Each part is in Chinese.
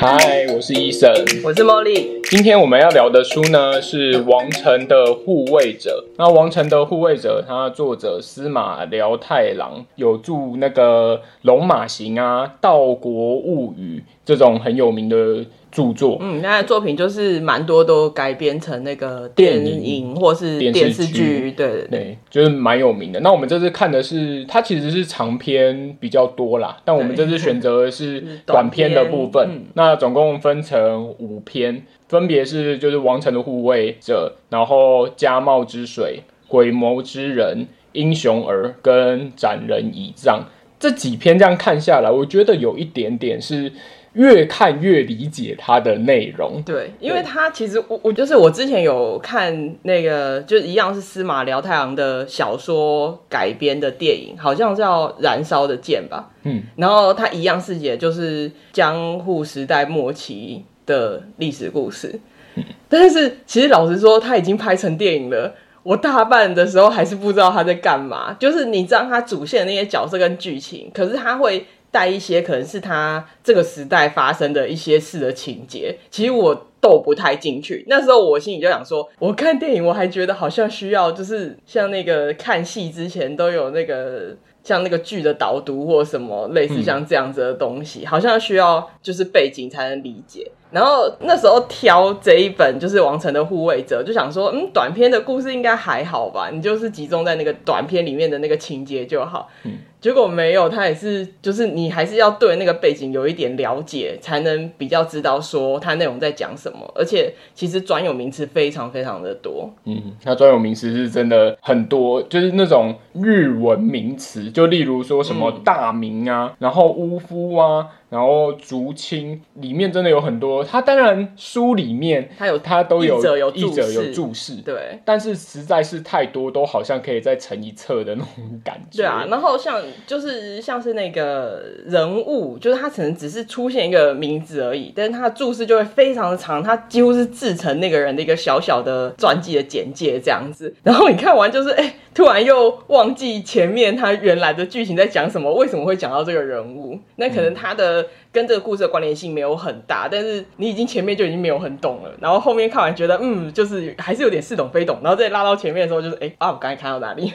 嗨，我是医生，我是茉莉。今天我们要聊的书呢是《王城的护卫者》。那《王城的护卫者》，它作者司马辽太郎有著那个《龙马行》啊，《道国物语》这种很有名的。著作，嗯，那作品就是蛮多都改编成那个电影或是电视剧，对对对，就是蛮有名的。那我们这次看的是，它其实是长篇比较多啦，但我们这次选择的是短篇的部分。嗯、那总共分成五篇，分别是就是王城的护卫者，然后家茂之水、鬼谋之人、英雄儿跟斩人倚杖这几篇，这样看下来，我觉得有一点点是。越看越理解它的内容，对，因为它其实我我就是我之前有看那个，就一样是司马辽太郎的小说改编的电影，好像叫《燃烧的剑》吧，嗯，然后它一样是也就是江户时代末期的历史故事，嗯，但是其实老实说，它已经拍成电影了，我大半的时候还是不知道他在干嘛，就是你知道他主线的那些角色跟剧情，可是他会。带一些可能是他这个时代发生的一些事的情节，其实我都不太进去。那时候我心里就想说，我看电影我还觉得好像需要，就是像那个看戏之前都有那个像那个剧的导读或什么类似像这样子的东西，嗯、好像需要就是背景才能理解。然后那时候挑这一本就是《王城的护卫者》，就想说，嗯，短片的故事应该还好吧？你就是集中在那个短片里面的那个情节就好。嗯。结果没有，他也是，就是你还是要对那个背景有一点了解，才能比较知道说他内容在讲什么。而且其实专有名词非常非常的多。嗯，他专有名词是真的很多，就是那种日文名词，就例如说什么大名啊，嗯、然后巫夫啊。然后竹青里面真的有很多，他当然书里面他有他都有译者有注释，有注释，对，但是实在是太多，都好像可以再成一册的那种感觉。对啊，然后像就是像是那个人物，就是他可能只是出现一个名字而已，但是他的注释就会非常的长，他几乎是制成那个人的一个小小的传记的简介这样子。然后你看完就是哎，突然又忘记前面他原来的剧情在讲什么，为什么会讲到这个人物？那可能他的。跟这个故事的关联性没有很大，但是你已经前面就已经没有很懂了，然后后面看完觉得嗯，就是还是有点似懂非懂，然后再拉到前面的时候就是哎啊，我刚才看到哪里？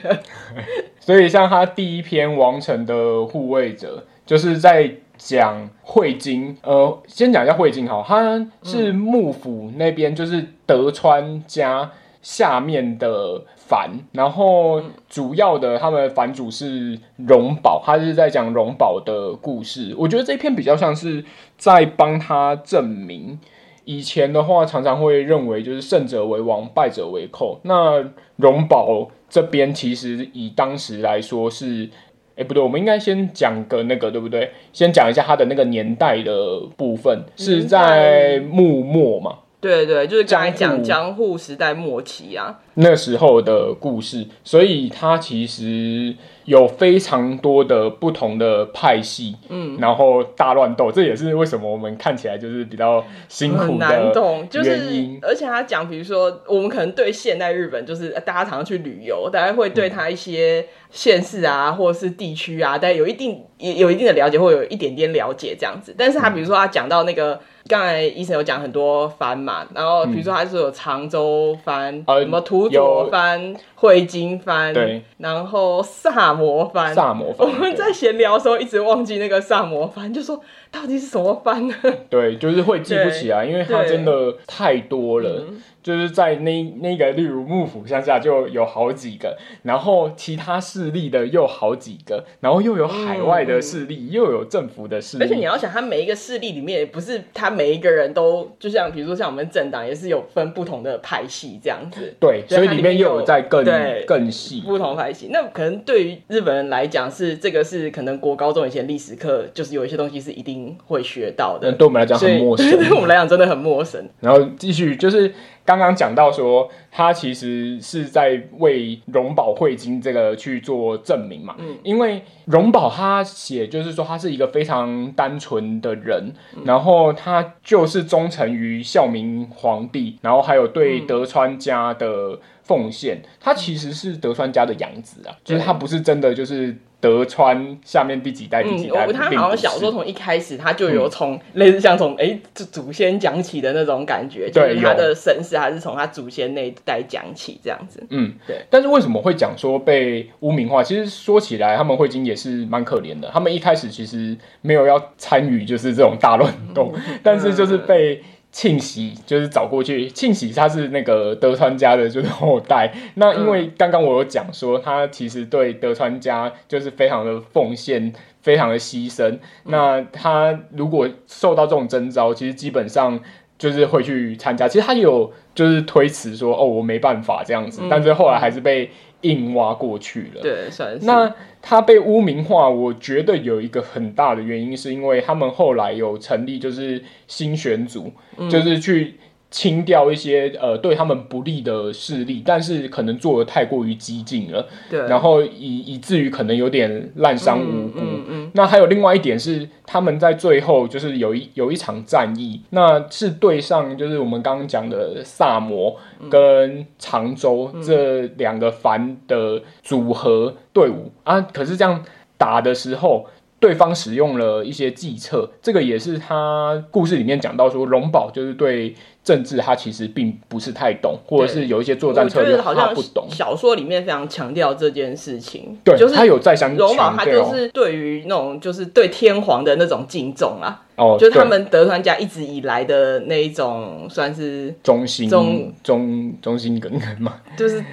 所以像他第一篇《王城的护卫者》，就是在讲惠津，呃，先讲一下惠津哈，他是幕府那边就是德川家下面的。藩，然后主要的他们反主是荣宝，他是在讲荣宝的故事。我觉得这篇比较像是在帮他证明，以前的话常常会认为就是胜者为王，败者为寇。那荣宝这边其实以当时来说是，哎不对，我们应该先讲个那个对不对？先讲一下他的那个年代的部分，是在幕末嘛。对对，就是刚才讲江户。时代末期啊，那时候的故事，所以它其实有非常多的不同的派系，嗯，然后大乱斗，这也是为什么我们看起来就是比较辛苦的，很难懂，就是而且他讲，比如说我们可能对现代日本，就是大家常常去旅游，大家会对他一些县市啊，或者是地区啊，大家有一定也有一定的了解，或有一点点了解这样子。但是他比如说他讲到那个。刚才医生有讲很多番嘛，然后比如说他是有长州番、嗯，什么土佐番、会津番，对，然后萨摩藩。萨摩藩。我们在闲聊的时候一直忘记那个萨摩藩，就说到底是什么番呢？对，就是会记不起来，因为它真的太多了。就是在那那个，例如幕府乡下就有好几个，然后其他势力的又好几个，然后又有海外的势力，嗯、又有政府的势力。而且你要想，他每一个势力里面，也不是他每一个人都，就像比如说像我们政党，也是有分不同的派系这样子。对，所以里面又有在更更细不同派系。那可能对于日本人来讲，是这个是可能国高中以前历史课就是有一些东西是一定会学到的。对我们来讲很陌生，对我们来讲真的很陌生。然后继续就是。刚刚讲到说，他其实是在为荣宝汇金这个去做证明嘛。嗯，因为荣宝他写就是说他是一个非常单纯的人，嗯，然后他就是忠诚于孝明皇帝，然后还有对德川家的奉献。他其实是德川家的养子啊，就是他不是真的就是。德川下面第几代第几代。嗯，他好像小说从一开始他就有从类似像从哎这祖先讲起的那种感觉，对，就是他的身世还是从他祖先那一代讲起这样子。嗯，对。但是为什么会讲说被污名化？其实说起来，他们会津也是蛮可怜的。他们一开始其实没有要参与就是这种大乱斗，但是就是被。庆喜就是找过去，庆喜他是那个德川家的就是后代。那因为刚刚我有讲说，他其实对德川家就是非常的奉献，非常的牺牲。那他如果受到这种征召，其实基本上就是会去参加。其实他有就是推辞说，哦，我没办法这样子，但是后来还是被。硬挖过去了，对，算是。那他被污名化，我觉得有一个很大的原因，是因为他们后来有成立，就是新选组，嗯、就是去。清掉一些呃对他们不利的势力，但是可能做的太过于激进了，对，然后以以至于可能有点滥伤无辜。嗯嗯嗯、那还有另外一点是，他们在最后就是有一有一场战役，那是对上就是我们刚刚讲的萨摩跟常州这两个藩的组合队伍、嗯、啊，可是这样打的时候。对方使用了一些计策，这个也是他故事里面讲到说，龙宝就是对政治他其实并不是太懂，或者是有一些作战策略他不懂。小说里面非常强调这件事情，对，就是他有再三强调，龙宝他就是对于那种就是对天皇的那种敬重啊，哦，就是他们德川家一直以来的那一种算是忠心忠忠忠心耿耿嘛，就是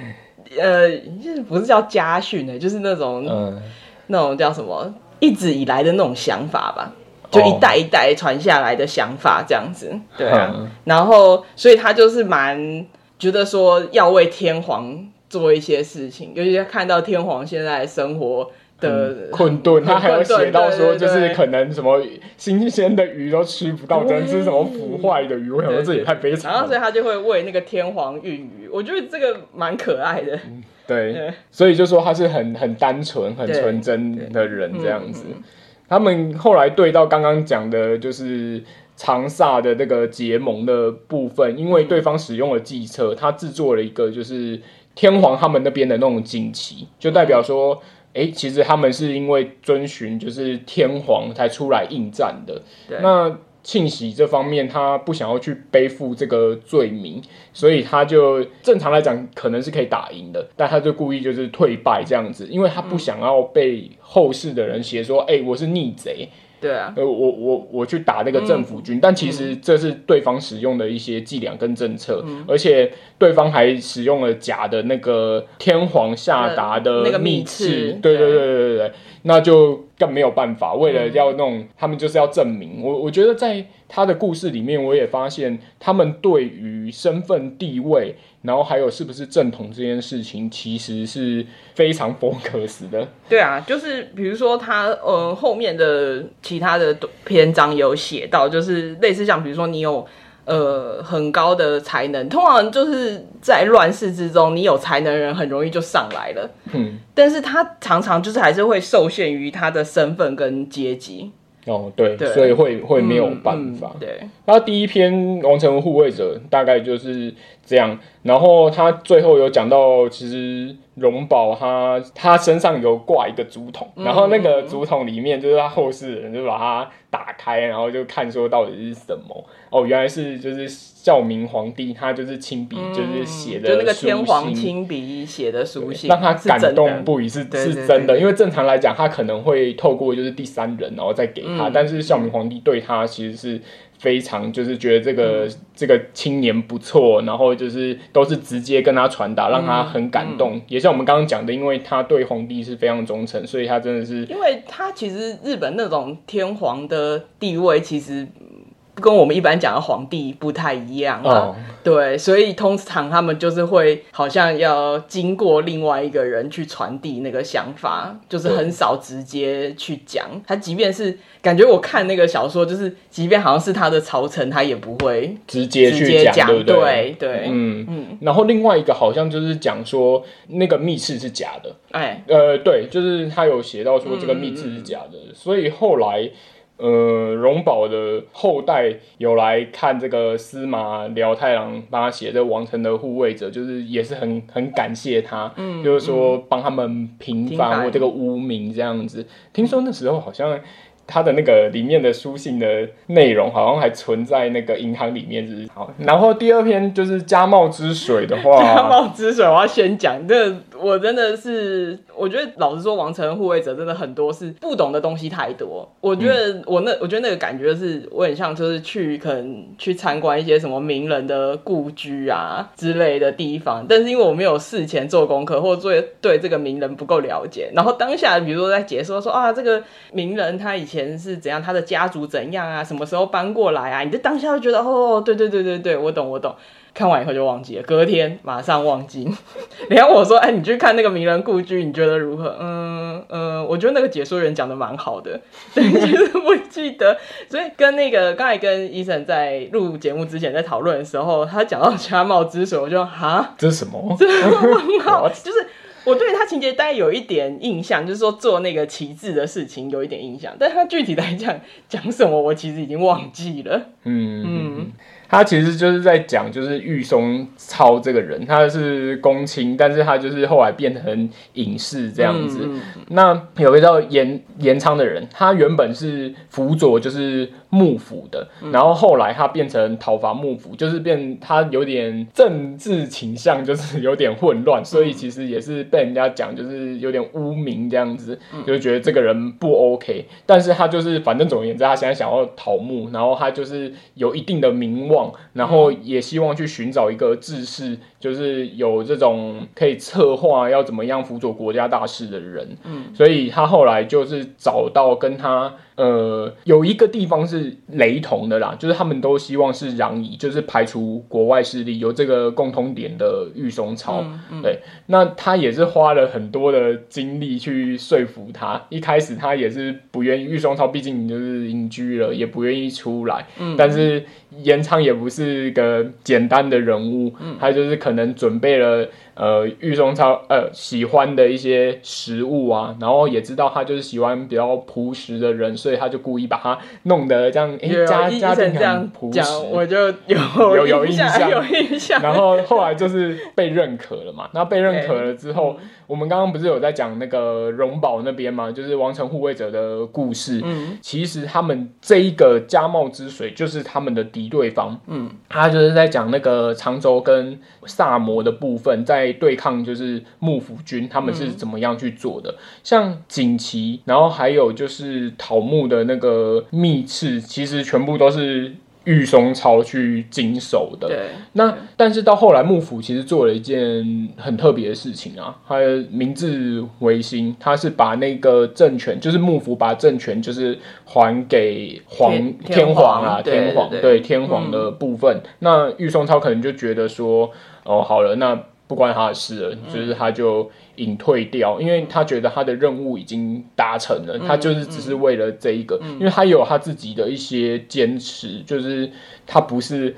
呃，就是不是叫家训呢，就是那种嗯，那种叫什么？一直以来的那种想法吧，就一代一代传下来的想法这样子，哦、对啊。嗯、然后，所以他就是蛮觉得说要为天皇做一些事情，尤其是看到天皇现在生活的困顿，他还有写到说，就是可能什么新鲜的鱼都吃不到，只能吃什么腐坏的鱼。我想说这也太悲惨了。然后，所以他就会为那个天皇运鱼，我觉得这个蛮可爱的。嗯对，对所以就说他是很很单纯、很纯真的人这样子。他们后来对到刚刚讲的，就是长萨的那个结盟的部分，因为对方使用了计策，他制作了一个就是天皇他们那边的那种锦旗，就代表说，哎、欸，其实他们是因为遵循就是天皇才出来应战的。对那庆喜这方面，他不想要去背负这个罪名，所以他就正常来讲可能是可以打赢的，但他就故意就是退败这样子，因为他不想要被后世的人写说，哎、欸，我是逆贼。对啊，呃，我我我去打那个政府军，嗯、但其实这是对方使用的一些伎俩跟政策，嗯、而且对方还使用了假的那个天皇下达的那个密敕，对对对对对对，那就更没有办法。为了要弄，嗯、他们就是要证明。我我觉得在他的故事里面，我也发现他们对于身份地位。然后还有是不是正统这件事情，其实是非常 focus 的。对啊，就是比如说他呃后面的其他的篇章有写到，就是类似像比如说你有呃很高的才能，通常就是在乱世之中，你有才能的人很容易就上来了。嗯，但是他常常就是还是会受限于他的身份跟阶级。哦，对，对所以会会没有办法。嗯嗯、对，那第一篇《王城护卫者》大概就是这样，然后他最后有讲到，其实荣宝他他身上有挂一个竹筒，然后那个竹筒里面就是他后世的人就把它打开，然后就看说到底是什么。哦，原来是就是孝明皇帝，他就是亲笔就是写的，就那个天皇亲笔写的书信，让他感动不已，是是真的。因为正常来讲，他可能会透过就是第三人，然后再给他，嗯、但是孝明皇帝对他其实是非常就是觉得这个、嗯、这个青年不错，然后就是都是直接跟他传达，让他很感动。也像我们刚刚讲的，因为他对皇帝是非常忠诚，所以他真的是，因为他其实日本那种天皇的地位其实。跟我们一般讲的皇帝不太一样啊，oh. 对，所以通常他们就是会好像要经过另外一个人去传递那个想法，就是很少直接去讲。他即便是感觉我看那个小说，就是即便好像是他的朝臣，他也不会直接去讲，对不对？对，对嗯嗯。然后另外一个好像就是讲说那个密室是假的，哎，呃，对，就是他有写到说这个密室是假的，嗯、所以后来。呃，荣宝的后代有来看这个司马辽太郎帮他写的王城的护卫者，就是也是很很感谢他，嗯，就是说帮他们平反我这个污名这样子。听说那时候好像。他的那个里面的书信的内容好像还存在那个银行里面，是好。然后第二篇就是家茂之水的话，家茂之水我要先讲，这我真的是，我觉得老实说，王城护卫者真的很多是不懂的东西太多。我觉得我那，我觉得那个感觉是我很像，就是去可能去参观一些什么名人的故居啊之类的地方，但是因为我没有事前做功课，或者做对这个名人不够了解，然后当下比如说在解说说啊，这个名人他以前。是怎样？他的家族怎样啊？什么时候搬过来啊？你就当下就觉得哦，对对对对对，我懂我懂。看完以后就忘记了，隔天马上忘记。然后我说，哎，你去看那个名人故居，你觉得如何？嗯嗯，我觉得那个解说员讲的蛮好的，对，其实不记得。所以跟那个刚才跟医生在录节目之前在讨论的时候，他讲到家茂之水，我就哈，这是什么？这是问号，就是。我对他情节大概有一点印象，就是说做那个旗帜的事情有一点印象，但他具体来讲讲什么，我其实已经忘记了。嗯嗯。他其实就是在讲，就是玉松超这个人，他是公卿，但是他就是后来变成隐士这样子。嗯、那有一个叫严严昌的人，他原本是辅佐就是幕府的，嗯、然后后来他变成讨伐幕府，就是变他有点政治倾向，就是有点混乱，所以其实也是被人家讲就是有点污名这样子，嗯、就觉得这个人不 OK。但是他就是反正总而言之，他现在想要讨幕，然后他就是有一定的名望。然后也希望去寻找一个志士，就是有这种可以策划要怎么样辅佐国家大事的人。嗯，所以他后来就是找到跟他。呃，有一个地方是雷同的啦，就是他们都希望是攘夷，就是排除国外势力，有这个共通点的玉松超。嗯嗯、对，那他也是花了很多的精力去说服他。一开始他也是不愿意，玉松操毕竟就是隐居了，也不愿意出来。嗯，但是延昌也不是个简单的人物，嗯、他就是可可能准备了。呃，玉松超呃喜欢的一些食物啊，然后也知道他就是喜欢比较朴实的人，所以他就故意把他弄得这样，哎、欸，家家庭很朴实，我就有有有印象，有印象。然后后来就是被认可了嘛，那被认可了之后，欸、我们刚刚不是有在讲那个荣宝那边嘛，就是王城护卫者的故事。嗯，其实他们这一个家茂之水就是他们的敌对方。嗯，他就是在讲那个长州跟萨摩的部分在。对抗就是幕府军，他们是怎么样去做的？嗯、像锦旗，然后还有就是桃木的那个密刺，其实全部都是玉松超去经手的。对，那但是到后来幕府其实做了一件很特别的事情啊，他明治维新，他是把那个政权，就是幕府把政权就是还给皇天，皇啊，天皇对，天皇的部分。嗯、那玉松超可能就觉得说，哦，好了，那。不关他的事了，就是他就隐退掉，嗯、因为他觉得他的任务已经达成了，嗯、他就是只是为了这一个，嗯、因为他有他自己的一些坚持，就是他不是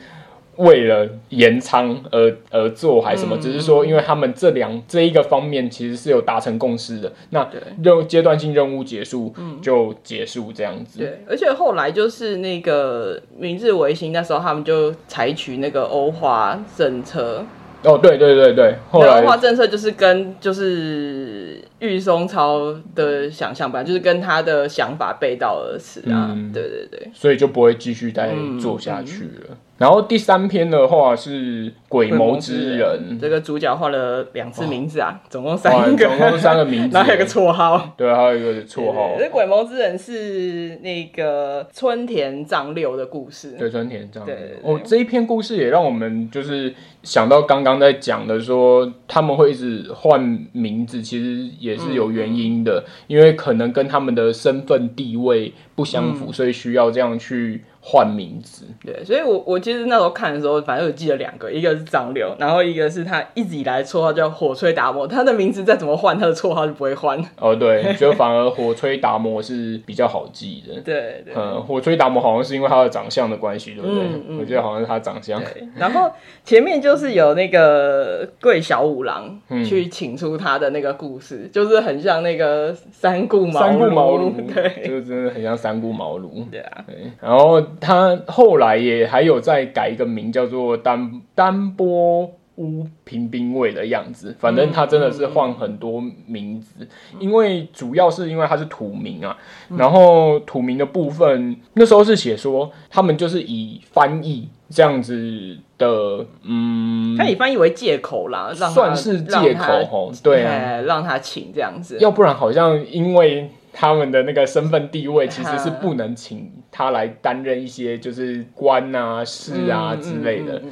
为了延仓而而做还是什么，嗯、只是说因为他们这两这一个方面其实是有达成共识的，那任阶段性任务结束就结束这样子。对，而且后来就是那个明治维新那时候，他们就采取那个欧化政策。哦，对对对对，后来的话政策就是跟就是玉松超的想象吧，就是跟他的想法背道而驰啊，嗯、对对对，所以就不会继续再做下去了。嗯嗯然后第三篇的话是鬼谋之人，这个主角换了两次名字啊，总共三个，总共三个名字，然后还有个绰号，对，还有一个绰号。这鬼谋之人是那个村田藏六的故事，对，村田藏六。哦，这一篇故事也让我们就是想到刚刚在讲的说他们会一直换名字，其实也是有原因的，因为可能跟他们的身份地位不相符，所以需要这样去。换名字，对，所以我我其实那时候看的时候，反正我记得两个，一个是张六，然后一个是他一直以来绰号叫火吹达摩，他的名字再怎么换，他的绰号就不会换。哦，对，就反而火吹达摩是比较好记的。对对，嗯，火吹达摩好像是因为他的长相的关系，对不对？嗯嗯、我觉得好像是他长相。然后前面就是有那个桂小五郎去请出他的那个故事，嗯、就是很像那个三顾茅庐，三顾茅庐，对，就是真的很像。三顾茅庐。对啊，对。然后他后来也还有再改一个名，叫做丹丹波乌平兵卫的样子。反正他真的是换很多名字，因为主要是因为他是土名啊。嗯、然后土名的部分，那时候是写说他们就是以翻译。这样子的，嗯，他以翻译为借口啦，让算是借口吼，对啊，让他请这样子，要不然好像因为他们的那个身份地位，其实是不能请他来担任一些就是官啊、事啊之类的，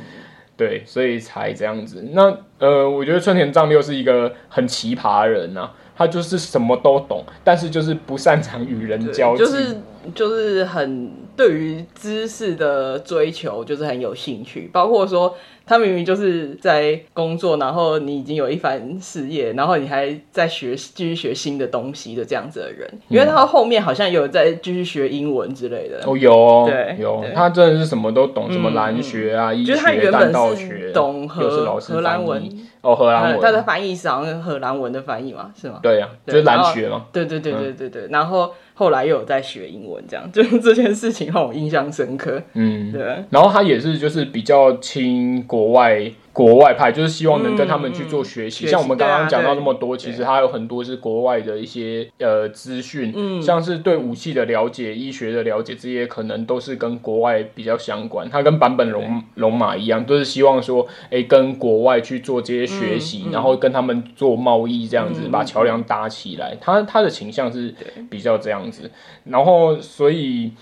对，所以才这样子。那呃，我觉得春田藏六是一个很奇葩的人啊，他就是什么都懂，但是就是不擅长与人交际，就是就是很。对于知识的追求就是很有兴趣，包括说他明明就是在工作，然后你已经有一番事业，然后你还在学继续学新的东西的这样子的人，因为他后面好像有在继续学英文之类的。哦，有，对，有，他真的是什么都懂，什么兰学啊、医学、丹道学，懂荷荷兰文。哦，荷兰文，他的翻译是好像荷兰文的翻译嘛，是吗？对呀，就是兰学嘛。对对对对对对，然后。后来又有在学英文，这样 就是这件事情让我印象深刻。嗯，对。然后他也是就是比较亲国外。国外派就是希望能跟他们去做学习，像我们刚刚讲到那么多，其实他有很多是国外的一些呃资讯，嗯、像是对武器的了解、医学的了解，这些可能都是跟国外比较相关。他跟版本龙龙马一样，都是希望说，哎、欸，跟国外去做这些学习，然后跟他们做贸易，这样子、嗯、把桥梁搭起来。他他的倾向是比较这样子，然后所以。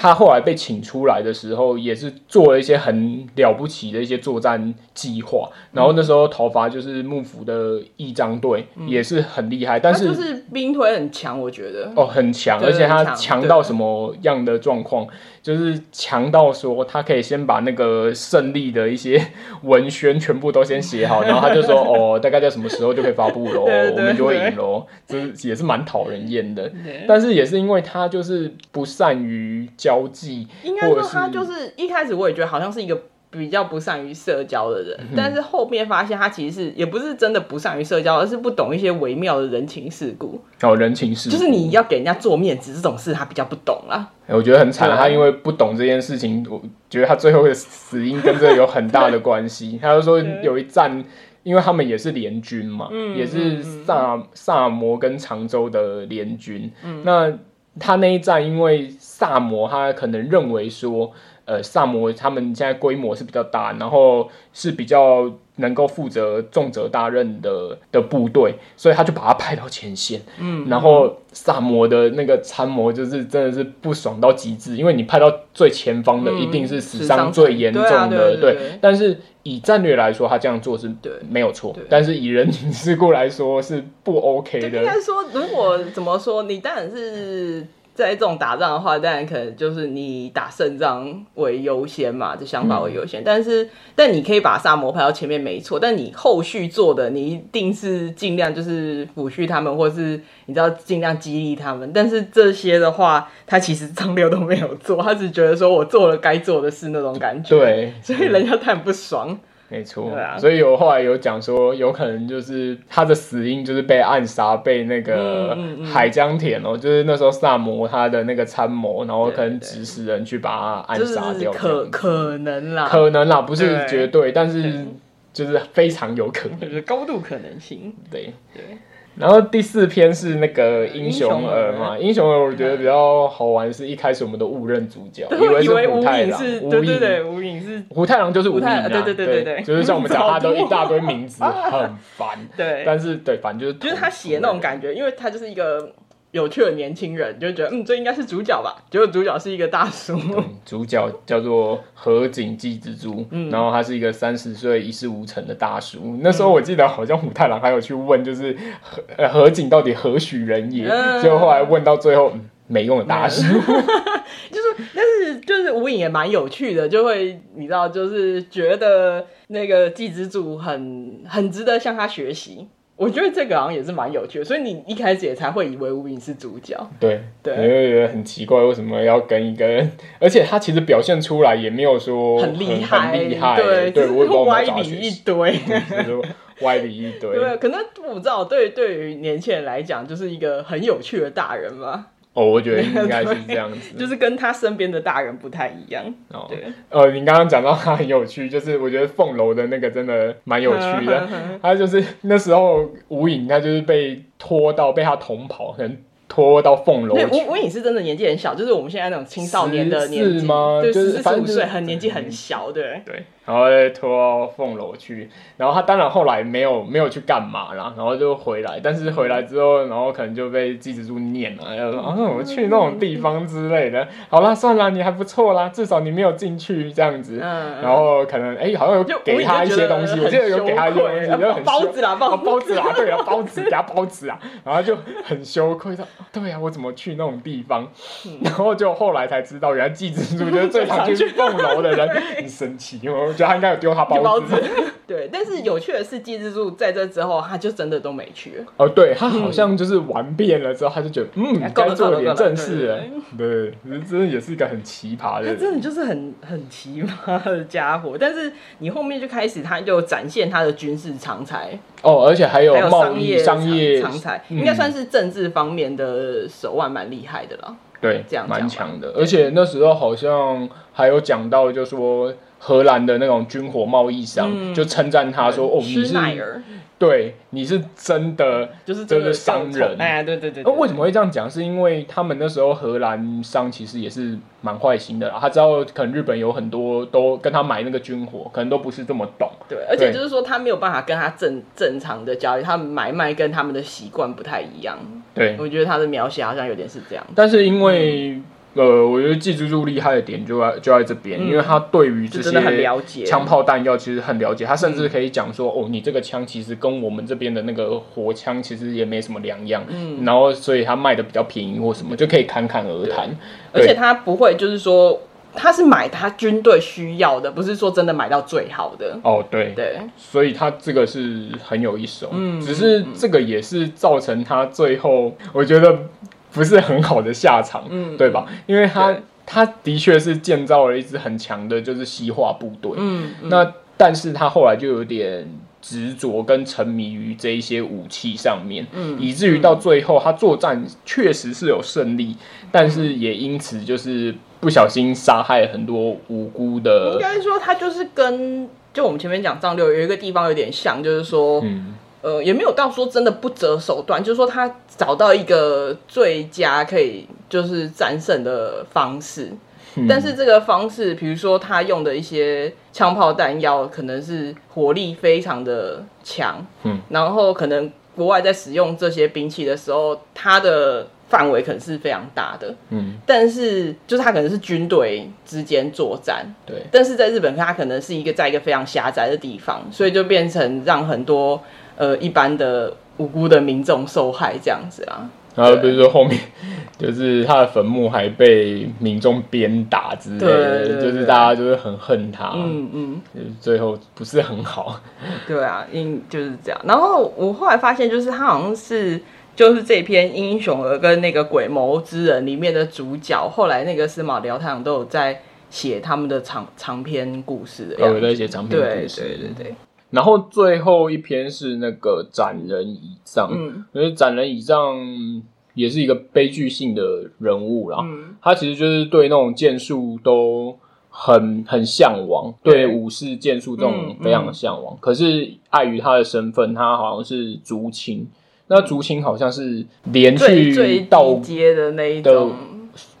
他后来被请出来的时候，也是做了一些很了不起的一些作战计划。然后那时候讨伐就是幕府的义章队，也是很厉害。但是就是兵推很强，我觉得哦很强，而且他强到什么样的状况？就是强到说他可以先把那个胜利的一些 文宣全部都先写好，然后他就说哦，大概在什么时候就可以发布喽，我们就会赢喽。就是也是蛮讨人厌的。但是也是因为他就是不善于。交际，应该说他就是一开始我也觉得好像是一个比较不善于社交的人，嗯、但是后面发现他其实是也不是真的不善于社交，而是不懂一些微妙的人情世故。哦，人情世故就是你要给人家做面子这种事，他比较不懂啦。我觉得很惨，他因为不懂这件事情，我觉得他最后的死因跟这有很大的关系。他就说有一战，对因为他们也是联军嘛，嗯、也是萨萨摩跟长州的联军，嗯、那。他那一战，因为萨摩他可能认为说，呃，萨摩他们现在规模是比较大，然后是比较能够负责重责大任的的部队，所以他就把他派到前线。嗯，然后萨摩的那个参谋就是真的是不爽到极致，因为你派到最前方的一定是死伤最严重的，对。但是以战略来说，他这样做是没有错，但是以人情世故来说是不 OK 的。应该说，如果怎么说，你当然是。在这种打仗的话，当然可能就是你打胜仗为优先嘛，这想法为优先。嗯、但是，但你可以把萨摩排到前面，没错。但你后续做的，你一定是尽量就是抚恤他们，或是你知道尽量激励他们。但是这些的话，他其实张六都没有做，他只觉得说我做了该做的事那种感觉。对，所以人家他很不爽。没错，啊、所以有后来有讲说，有可能就是他的死因就是被暗杀，被那个海江田哦，嗯嗯嗯、就是那时候萨摩他的那个参谋，然后可能指使人去把他暗杀掉，可可能啦，可能啦，不是绝对，对但是就是非常有可能，就 是高度可能性，对。对。然后第四篇是那个英雄儿嘛，英雄儿我觉得比较好玩，是一开始我们都误认主角，以为是虎太郎，对对对，无影是胡太郎就是武影啊，对对对对对，就是像我们讲 他都一大堆名字，很烦，对，但是对，反正就是就是他写那种感觉，因为他就是一个。有趣的年轻人就觉得，嗯，这应该是主角吧？结果主角是一个大叔，主角叫做河井纪之助，嗯、然后他是一个三十岁一事无成的大叔。嗯、那时候我记得好像虎太郎还有去问，就是河河井到底何许人也？嗯、结果后来问到最后，嗯、没用的大叔。嗯、就是，但是就是无影也蛮有趣的，就会你知道，就是觉得那个季之助很很值得向他学习。我觉得这个好像也是蛮有趣的，所以你一开始也才会以为吴敏是主角。对对，你会觉得很奇怪，为什么要跟一个人？而且他其实表现出来也没有说很厉害，很厉害。对对，我也 歪理一堆，歪理一堆。对，可能我不知道，对对于年轻人来讲，就是一个很有趣的大人嘛。哦，我觉得应该是这样子，就是跟他身边的大人不太一样。哦，对，呃，你刚刚讲到他很有趣，就是我觉得凤楼的那个真的蛮有趣的。他就是那时候吴颖，他就是被拖到被他同跑，可能。拖到凤楼。对，吴吴颖是真的年纪很小，就是我们现在那种青少年的年纪吗？对，十四五岁，很年纪很小，对。对。然后再拖到凤楼去，然后他当然后来没有没有去干嘛啦，然后就回来，但是回来之后，然后可能就被纪之助念了，然后说啊，我去那种地方之类的。好啦，算了，你还不错啦，至少你没有进去这样子。然后可能哎，好像有给他一些东西，我记得有给他一些东西，就很包子啦，包包子啦，对啊，包子给他包子啊，然后就很羞愧说，对啊，我怎么去那种地方？然后就后来才知道，原来纪之助就是最常去凤楼的人，很神奇，我觉得他应该有丢他包。包子，对，但是有趣的是，季之助在这之后，他就真的都没去。哦，对，他好像就是玩遍了之后，他就觉得，嗯，该做点正事了。对，真的也是一个很奇葩的，他真的就是很很奇葩的家伙。但是你后面就开始，他就展现他的军事长才哦，而且还有贸易商业长才，应该算是政治方面的手腕蛮厉害的了。对，这样蛮强的。而且那时候好像还有讲到，就说。荷兰的那种军火贸易商、嗯、就称赞他说：“哦，你是对，你是真的，就是真的商人。”哎，对对对，为什么会这样讲？是因为他们那时候荷兰商其实也是蛮坏心的啦，他知道可能日本有很多都跟他买那个军火，可能都不是这么懂。对，而且就是说他没有办法跟他正正常的交易，他们买卖跟他们的习惯不太一样。对，我觉得他的描写好像有点是这样。但是因为。嗯呃，我觉得纪之助厉害的点就在就在这边，嗯、因为他对于这些枪炮弹药其实很了解，他甚至可以讲说，嗯、哦，你这个枪其实跟我们这边的那个火枪其实也没什么两样，嗯，然后所以他卖的比较便宜或什么，就可以侃侃而谈。而且他不会就是说，他是买他军队需要的，不是说真的买到最好的。哦，对对，所以他这个是很有一手，嗯，只是这个也是造成他最后，我觉得。不是很好的下场，嗯，对吧？因为他他的确是建造了一支很强的，就是西化部队，嗯，嗯，那但是他后来就有点执着跟沉迷于这一些武器上面，嗯，以至于到最后他作战确实是有胜利，嗯，但是也因此就是不小心杀害了很多无辜的。应该说他就是跟就我们前面讲张六有一个地方有点像，就是说，嗯。呃，也没有到说真的不择手段，就是说他找到一个最佳可以就是战胜的方式，嗯、但是这个方式，比如说他用的一些枪炮弹药，可能是火力非常的强，嗯，然后可能国外在使用这些兵器的时候，它的范围可能是非常大的，嗯，但是就是他可能是军队之间作战，对，但是在日本，他可能是一个在一个非常狭窄的地方，所以就变成让很多。呃，一般的无辜的民众受害这样子啊，然后比如说后面就是他的坟墓还被民众鞭打之类的，对对对对，就是大家就是很恨他，嗯嗯，就是最后不是很好。对啊，因就是这样。然后我后来发现，就是他好像是就是这篇《英雄儿》跟那个《鬼谋之人》里面的主角，后来那个司马辽太郎都有在写他们的长长篇故事的，有在写长篇故事，对对对对。然后最后一篇是那个斩人以杖，嗯，因为斩人以杖也是一个悲剧性的人物啦。嗯，他其实就是对那种剑术都很很向往，对武士剑术这种非常向往。嗯嗯、可是碍于他的身份，他好像是族亲，那族亲好像是连续到阶的那一种。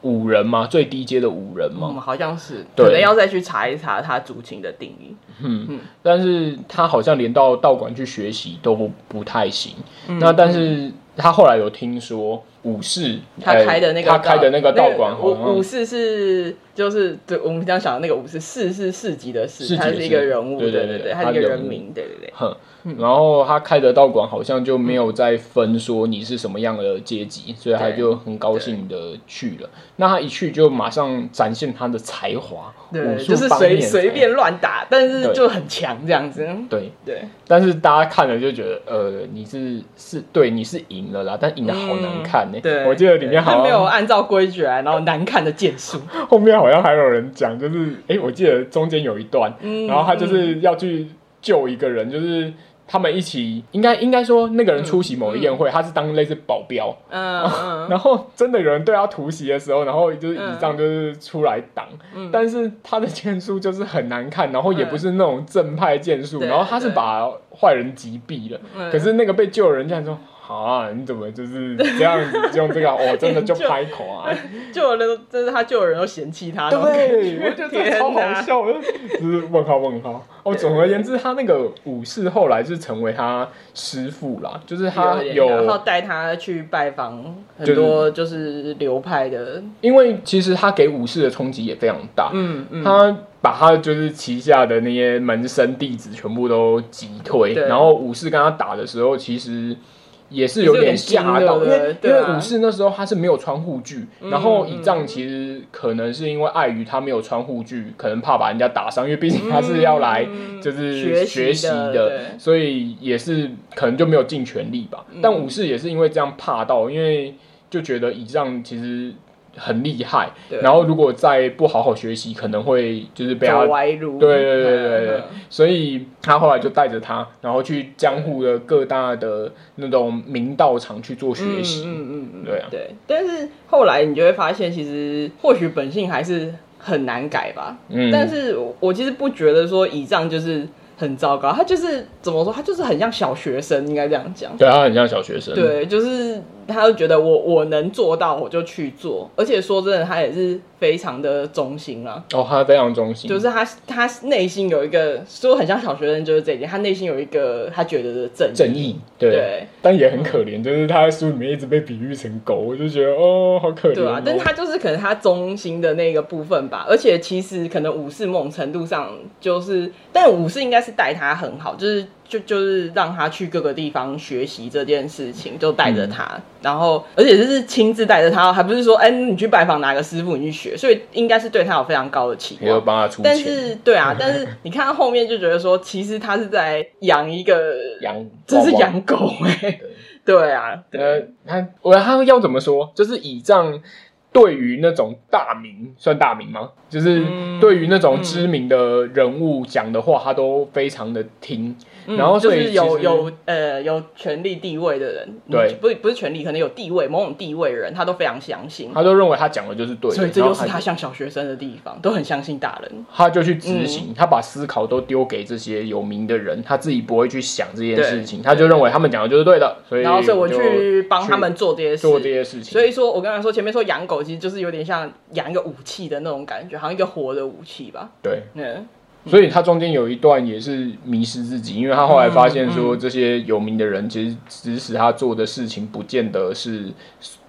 武人吗？最低阶的五人吗？嗯，好像是，可能要再去查一查他族群的定义。嗯嗯，但是他好像连到道馆去学习都不，不太行。嗯、那但是他后来有听说武士他开的那个、欸、他开的那个道馆，武武士是就是对我们这样想的那个武士，士是市级的士，他是一个人物，对对对对，他是一个人名，对对对。哼。然后他开的道馆好像就没有再分说你是什么样的阶级，所以他就很高兴的去了。那他一去就马上展现他的才华，对，就是随随便乱打，但是就很强这样子。对。对，但是大家看了就觉得，呃，你是是对你是赢了啦，但赢的好难看我记得里面好像没有按照规矩来，然后难看的剑术。后面好像还有人讲，就是哎，我记得中间有一段，然后他就是要去救一个人，就是。他们一起，应该应该说那个人出席某一宴会，嗯、他是当类似保镖，嗯，嗯 然后真的有人对他突袭的时候，然后就是以上就是出来挡，嗯、但是他的剑术就是很难看，然后也不是那种正派剑术，嗯、然后他是把坏人击毙了，嗯、可是那个被救的人这样说。啊！你怎么就是这样子用这个？我 真的就拍口啊！救有人，真是他救的人都嫌弃他。对，我觉得超好笑，就是问号问号。哦，总而言之，他那个武士后来是成为他师傅啦，就是他有然后带他去拜访很多就是流派的，因为其实他给武士的冲击也非常大。嗯嗯，他把他就是旗下的那些门生弟子全部都击退，然后武士跟他打的时候，其实。也是有点吓到，因为因为武士那时候他是没有穿护具，然后倚仗其实可能是因为碍于他没有穿护具，可能怕把人家打伤，因为毕竟他是要来就是学习的，所以也是可能就没有尽全力吧。但武士也是因为这样怕到，因为就觉得倚仗其实。很厉害，然后如果再不好好学习，可能会就是被他歪路。对对对对对，所以他后来就带着他，然后去江户的各大的那种明道场去做学习。嗯嗯嗯，对啊。对，但是后来你就会发现，其实或许本性还是很难改吧。嗯。但是我其实不觉得说以上就是很糟糕，他就是怎么说，他就是很像小学生，应该这样讲。对，他很像小学生。对，就是。他就觉得我我能做到，我就去做。而且说真的，他也是非常的忠心啊。哦，他非常忠心，就是他他内心有一个说很像小学生，就是这一点。他内心有一个他觉得的正义正义，对。对但也很可怜，就是他在书里面一直被比喻成狗，我就觉得哦，好可怜。对啊，但是他就是可能他忠心的那个部分吧。而且其实可能武士某种程度上就是，但武士应该是待他很好，就是。就就是让他去各个地方学习这件事情，就带着他，嗯、然后而且就是亲自带着他，还不是说哎、欸、你去拜访哪个师傅你去学，所以应该是对他有非常高的期望。帮他出钱。但是对啊，但是你看到后面就觉得说，其实他是在养一个养，这是养狗哎、欸。对，啊，呃他我他要怎么说？就是倚仗。对于那种大名，算大名吗？就是对于那种知名的人物讲的话，他都非常的听。然后所以有有呃有权力地位的人，对，不不是权力，可能有地位某种地位的人，他都非常相信。他都认为他讲的就是对的，所以这就是他像小学生的地方，都很相信大人。他就去执行，他把思考都丢给这些有名的人，他自己不会去想这件事情，他就认为他们讲的就是对的。所以然后所以我去帮他们做这些事做这些事情。所以说我刚才说前面说养狗。其实就是有点像养一个武器的那种感觉，好像一个活的武器吧。对，嗯，所以他中间有一段也是迷失自己，因为他后来发现说，这些有名的人其实指使他做的事情，不见得是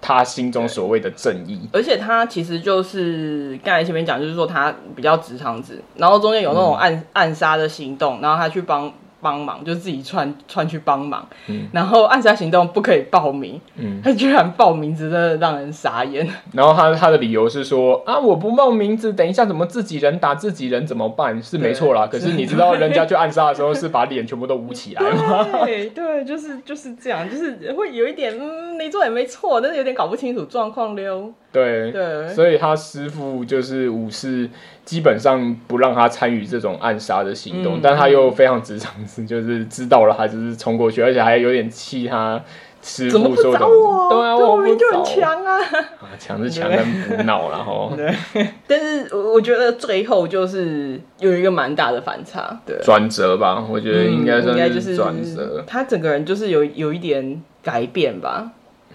他心中所谓的正义。而且他其实就是刚才前面讲，就是说他比较直肠子，然后中间有那种暗、嗯、暗杀的行动，然后他去帮。帮忙就自己窜窜去帮忙，嗯、然后暗杀行动不可以报名，嗯、他居然报名字，真的让人傻眼。然后他他的理由是说啊，我不报名字，等一下怎么自己人打自己人怎么办？是没错啦，可是你知道人家去暗杀的时候是把脸全部都捂起来吗？对对，就是就是这样，就是会有一点嗯，没做也没错，但是有点搞不清楚状况溜。对对，所以他师傅就是武士，基本上不让他参与这种暗杀的行动，嗯、但他又非常直肠子，就是知道了，他就是冲过去，而且还有点气他师傅说的，对啊，我明明就很强啊，啊强是强，但不闹然后。对，但是我觉得最后就是有一个蛮大的反差，对，转折吧，我觉得应该算是转折，他整个人就是有有一点改变吧，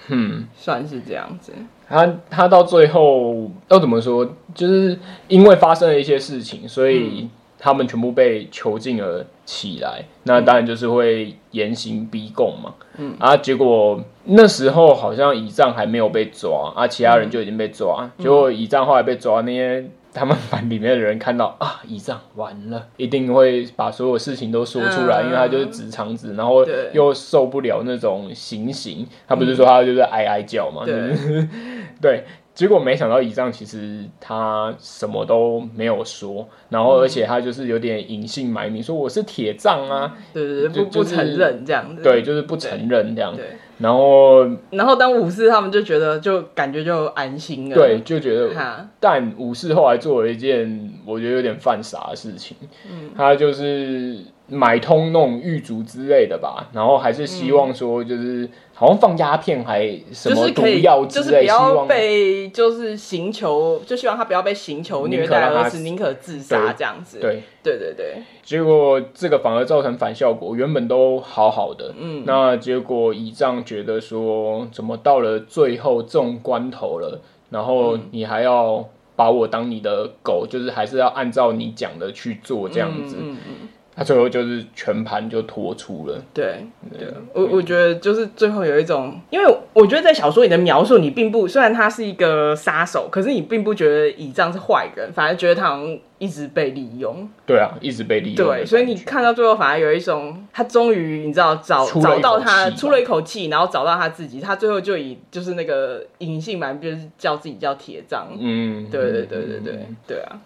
嗯，算是这样子。他他到最后要怎么说？就是因为发生了一些事情，所以他们全部被囚禁了起来。嗯、那当然就是会严刑逼供嘛。嗯啊，结果那时候好像乙仗还没有被抓啊，其他人就已经被抓。嗯、结果乙仗后来被抓，那些。他们班里面的人看到啊，以上完了，一定会把所有事情都说出来，嗯、因为他就是直肠子，然后又受不了那种行刑。他不是说他就是哀哀叫嘛？对，对。结果没想到倚仗其实他什么都没有说，然后而且他就是有点隐姓埋名，说我是铁杖啊，对对对，不不承认这样子，对，就是不承认这样。对。然后，然后当武士他们就觉得，就感觉就安心了。对，就觉得。但武士后来做了一件我觉得有点犯傻的事情。嗯。他就是买通那种狱卒之类的吧，然后还是希望说就是。嗯好像放鸦片还什么毒药之类，就是不要被就是刑求，就希望他不要被刑求虐待而死，宁可自杀这样子。对对对对。结果这个反而造成反效果，原本都好好的，嗯，那结果倚仗觉得说，怎么到了最后这种关头了，然后你还要把我当你的狗，就是还是要按照你讲的去做这样子。嗯嗯嗯他最后就是全盘就托出了。对，对，我我觉得就是最后有一种，因为我觉得在小说里的描述，你并不虽然他是一个杀手，可是你并不觉得倚仗是坏人，反而觉得他好像一直被利用。对啊，一直被利用。对，所以你看到最后，反而有一种他终于你知道找找到他出了一口气，然后找到他自己，他最后就以就是那个隐姓埋名，就是叫自己叫铁杖。嗯，对对对对对对啊，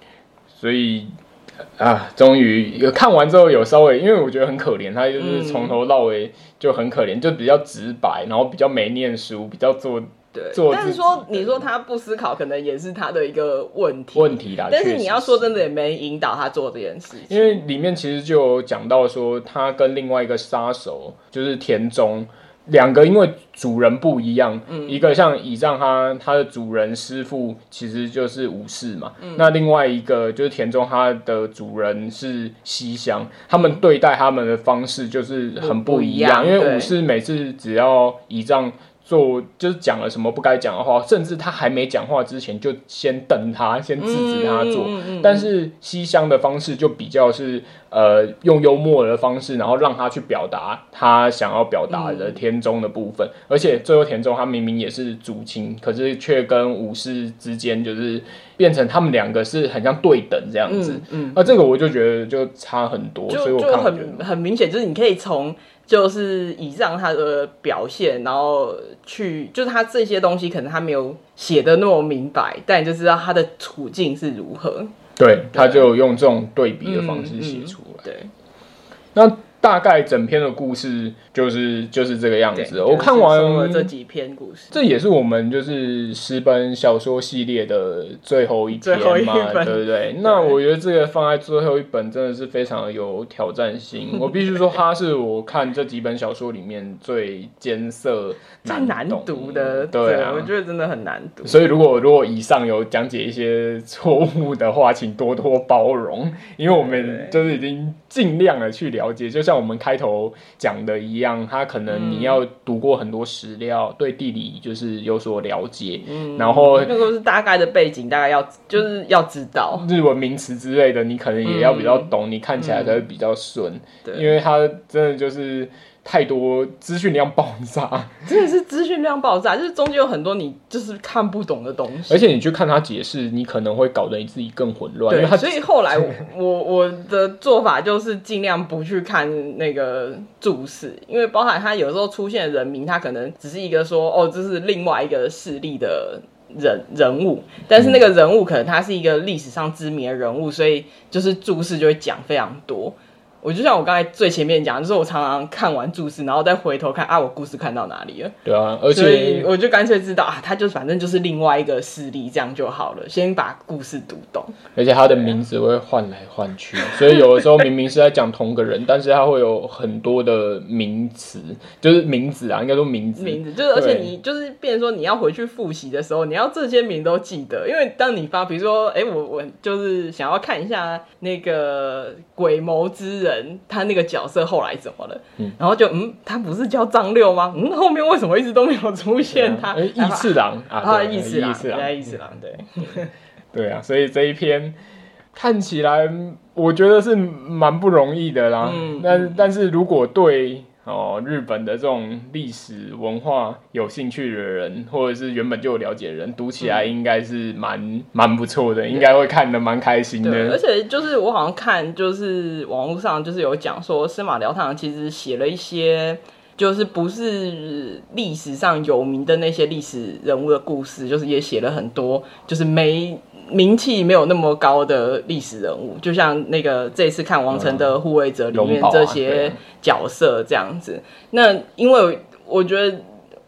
所以。啊，终于有看完之后有稍微，因为我觉得很可怜，他就是从头到尾就很可怜，嗯、就比较直白，然后比较没念书，比较做对。做但是说你说他不思考，可能也是他的一个问题问题啦。但是你要说真的，也没引导他做这件事情。因为里面其实就有讲到说，他跟另外一个杀手就是田中。两个因为主人不一样，嗯、一个像倚仗他他的主人师傅其实就是武士嘛，嗯、那另外一个就是田中他的主人是西乡，他们对待他们的方式就是很不一样，因为武士每次只要倚仗。做就是讲了什么不该讲的话，甚至他还没讲话之前就先瞪他，先制止他做。嗯嗯嗯、但是西乡的方式就比较是呃用幽默的方式，然后让他去表达他想要表达的田中的部分。嗯、而且最后田中他明明也是主亲，可是却跟武士之间就是变成他们两个是很像对等这样子。嗯，那、这个我就觉得就差很多，就所以我看我很很明显，就是你可以从。就是以上他的表现，然后去，就是他这些东西可能他没有写的那么明白，但你就知道他的处境是如何。对，对他就用这种对比的方式写出来。嗯嗯、对，那。大概整篇的故事就是就是这个样子。我看完了这几篇故事，这也是我们就是十本小说系列的最后一篇嘛，对不 对？那我觉得这个放在最后一本真的是非常有挑战性。我必须说，它是我看这几本小说里面最艰涩、最难读的。对啊，我觉得真的很难读。所以如果如果以上有讲解一些错误的话，请多多包容，因为我们就是已经尽量的去了解，就是。像我们开头讲的一样，他可能你要读过很多史料，嗯、对地理就是有所了解，嗯、然后那个是大概的背景，大概要就是要知道日文名词之类的，你可能也要比较懂，嗯、你看起来才会比较顺，嗯、因为他真的就是。太多资讯量爆炸，真的是资讯量爆炸，就是中间有很多你就是看不懂的东西，而且你去看他解释，你可能会搞得你自己更混乱。对，所以后来我 我，的做法就是尽量不去看那个注释，因为包含他有时候出现的人名，他可能只是一个说哦，这是另外一个势力的人人物，但是那个人物可能他是一个历史上知名的人物，所以就是注释就会讲非常多。我就像我刚才最前面讲，就是我常常看完注释，然后再回头看啊，我故事看到哪里了？对啊，而且我就干脆知道啊，他就反正就是另外一个势力，这样就好了。先把故事读懂。而且他的名字会换来换去，所以有的时候明明是在讲同个人，但是他会有很多的名词，就是名字啊，应该说名字。名字就是，而且你就是变成说你要回去复习的时候，你要这些名都记得，因为当你发，比如说，哎、欸，我我就是想要看一下那个鬼谋之人。人他那个角色后来怎么了？嗯，然后就嗯，他不是叫张六吗？嗯，后面为什么一直都没有出现他？异次郎啊，义次郎，义次郎，对，对啊，所以这一篇看起来我觉得是蛮不容易的啦。嗯，但但是如果对。哦，日本的这种历史文化有兴趣的人，或者是原本就有了解的人，读起来应该是蛮蛮不错的，应该会看的蛮开心的。而且就是我好像看，就是网络上就是有讲说，司马辽太郎其实写了一些，就是不是历史上有名的那些历史人物的故事，就是也写了很多，就是没。名气没有那么高的历史人物，就像那个这次看《王城的护卫者》里面这些角色这样子。嗯啊啊、那因为我觉得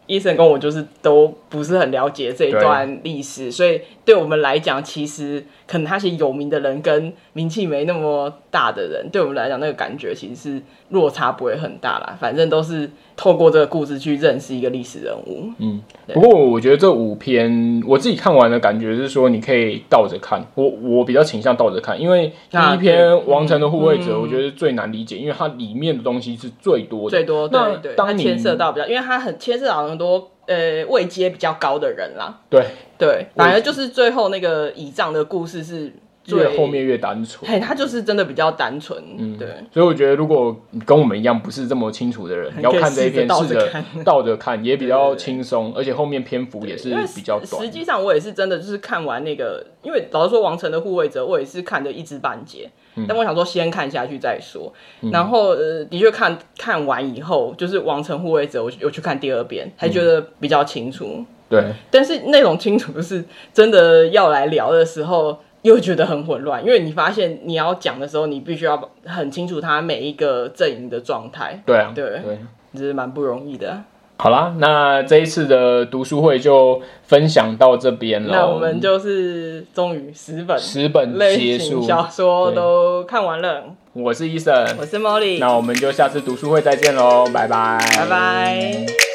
医生跟我就是都不是很了解这一段历史，所以对我们来讲，其实可能那些有名的人跟名气没那么大的人，对我们来讲，那个感觉其实是落差不会很大啦。反正都是透过这个故事去认识一个历史人物。嗯，不过我觉得这五篇我自己看完的感觉是说，你可以倒着看。我我比较倾向倒着看，因为第一篇《王城的护卫者》，我觉得最难理解，因为它里面的东西是最多的，最多。对对，它牵涉到比较，因为它很牵涉到很多。呃，位阶比较高的人啦，对对，反而就是最后那个倚仗的故事是越后面越单纯，嘿，他就是真的比较单纯，嗯，对，所以我觉得如果跟我们一样不是这么清楚的人，要看这一篇，试着 倒着看也比较轻松，而且后面篇幅也是比较短。实际上我也是真的就是看完那个，因为老实说王城的护卫者，我也是看的一知半解。但我想说，先看下去再说。嗯、然后，呃，的确看看完以后，就是《王城护卫者》，我又去看第二遍，还觉得比较清楚。嗯、对，但是那种清楚是真的要来聊的时候，又觉得很混乱，因为你发现你要讲的时候，你必须要很清楚他每一个阵营的状态。对啊，对，对，这是蛮不容易的。好啦，那这一次的读书会就分享到这边了。那我们就是终于十本十本结束小说都看完了。我是 Eason，我是 Molly，那我们就下次读书会再见喽，拜拜，拜拜。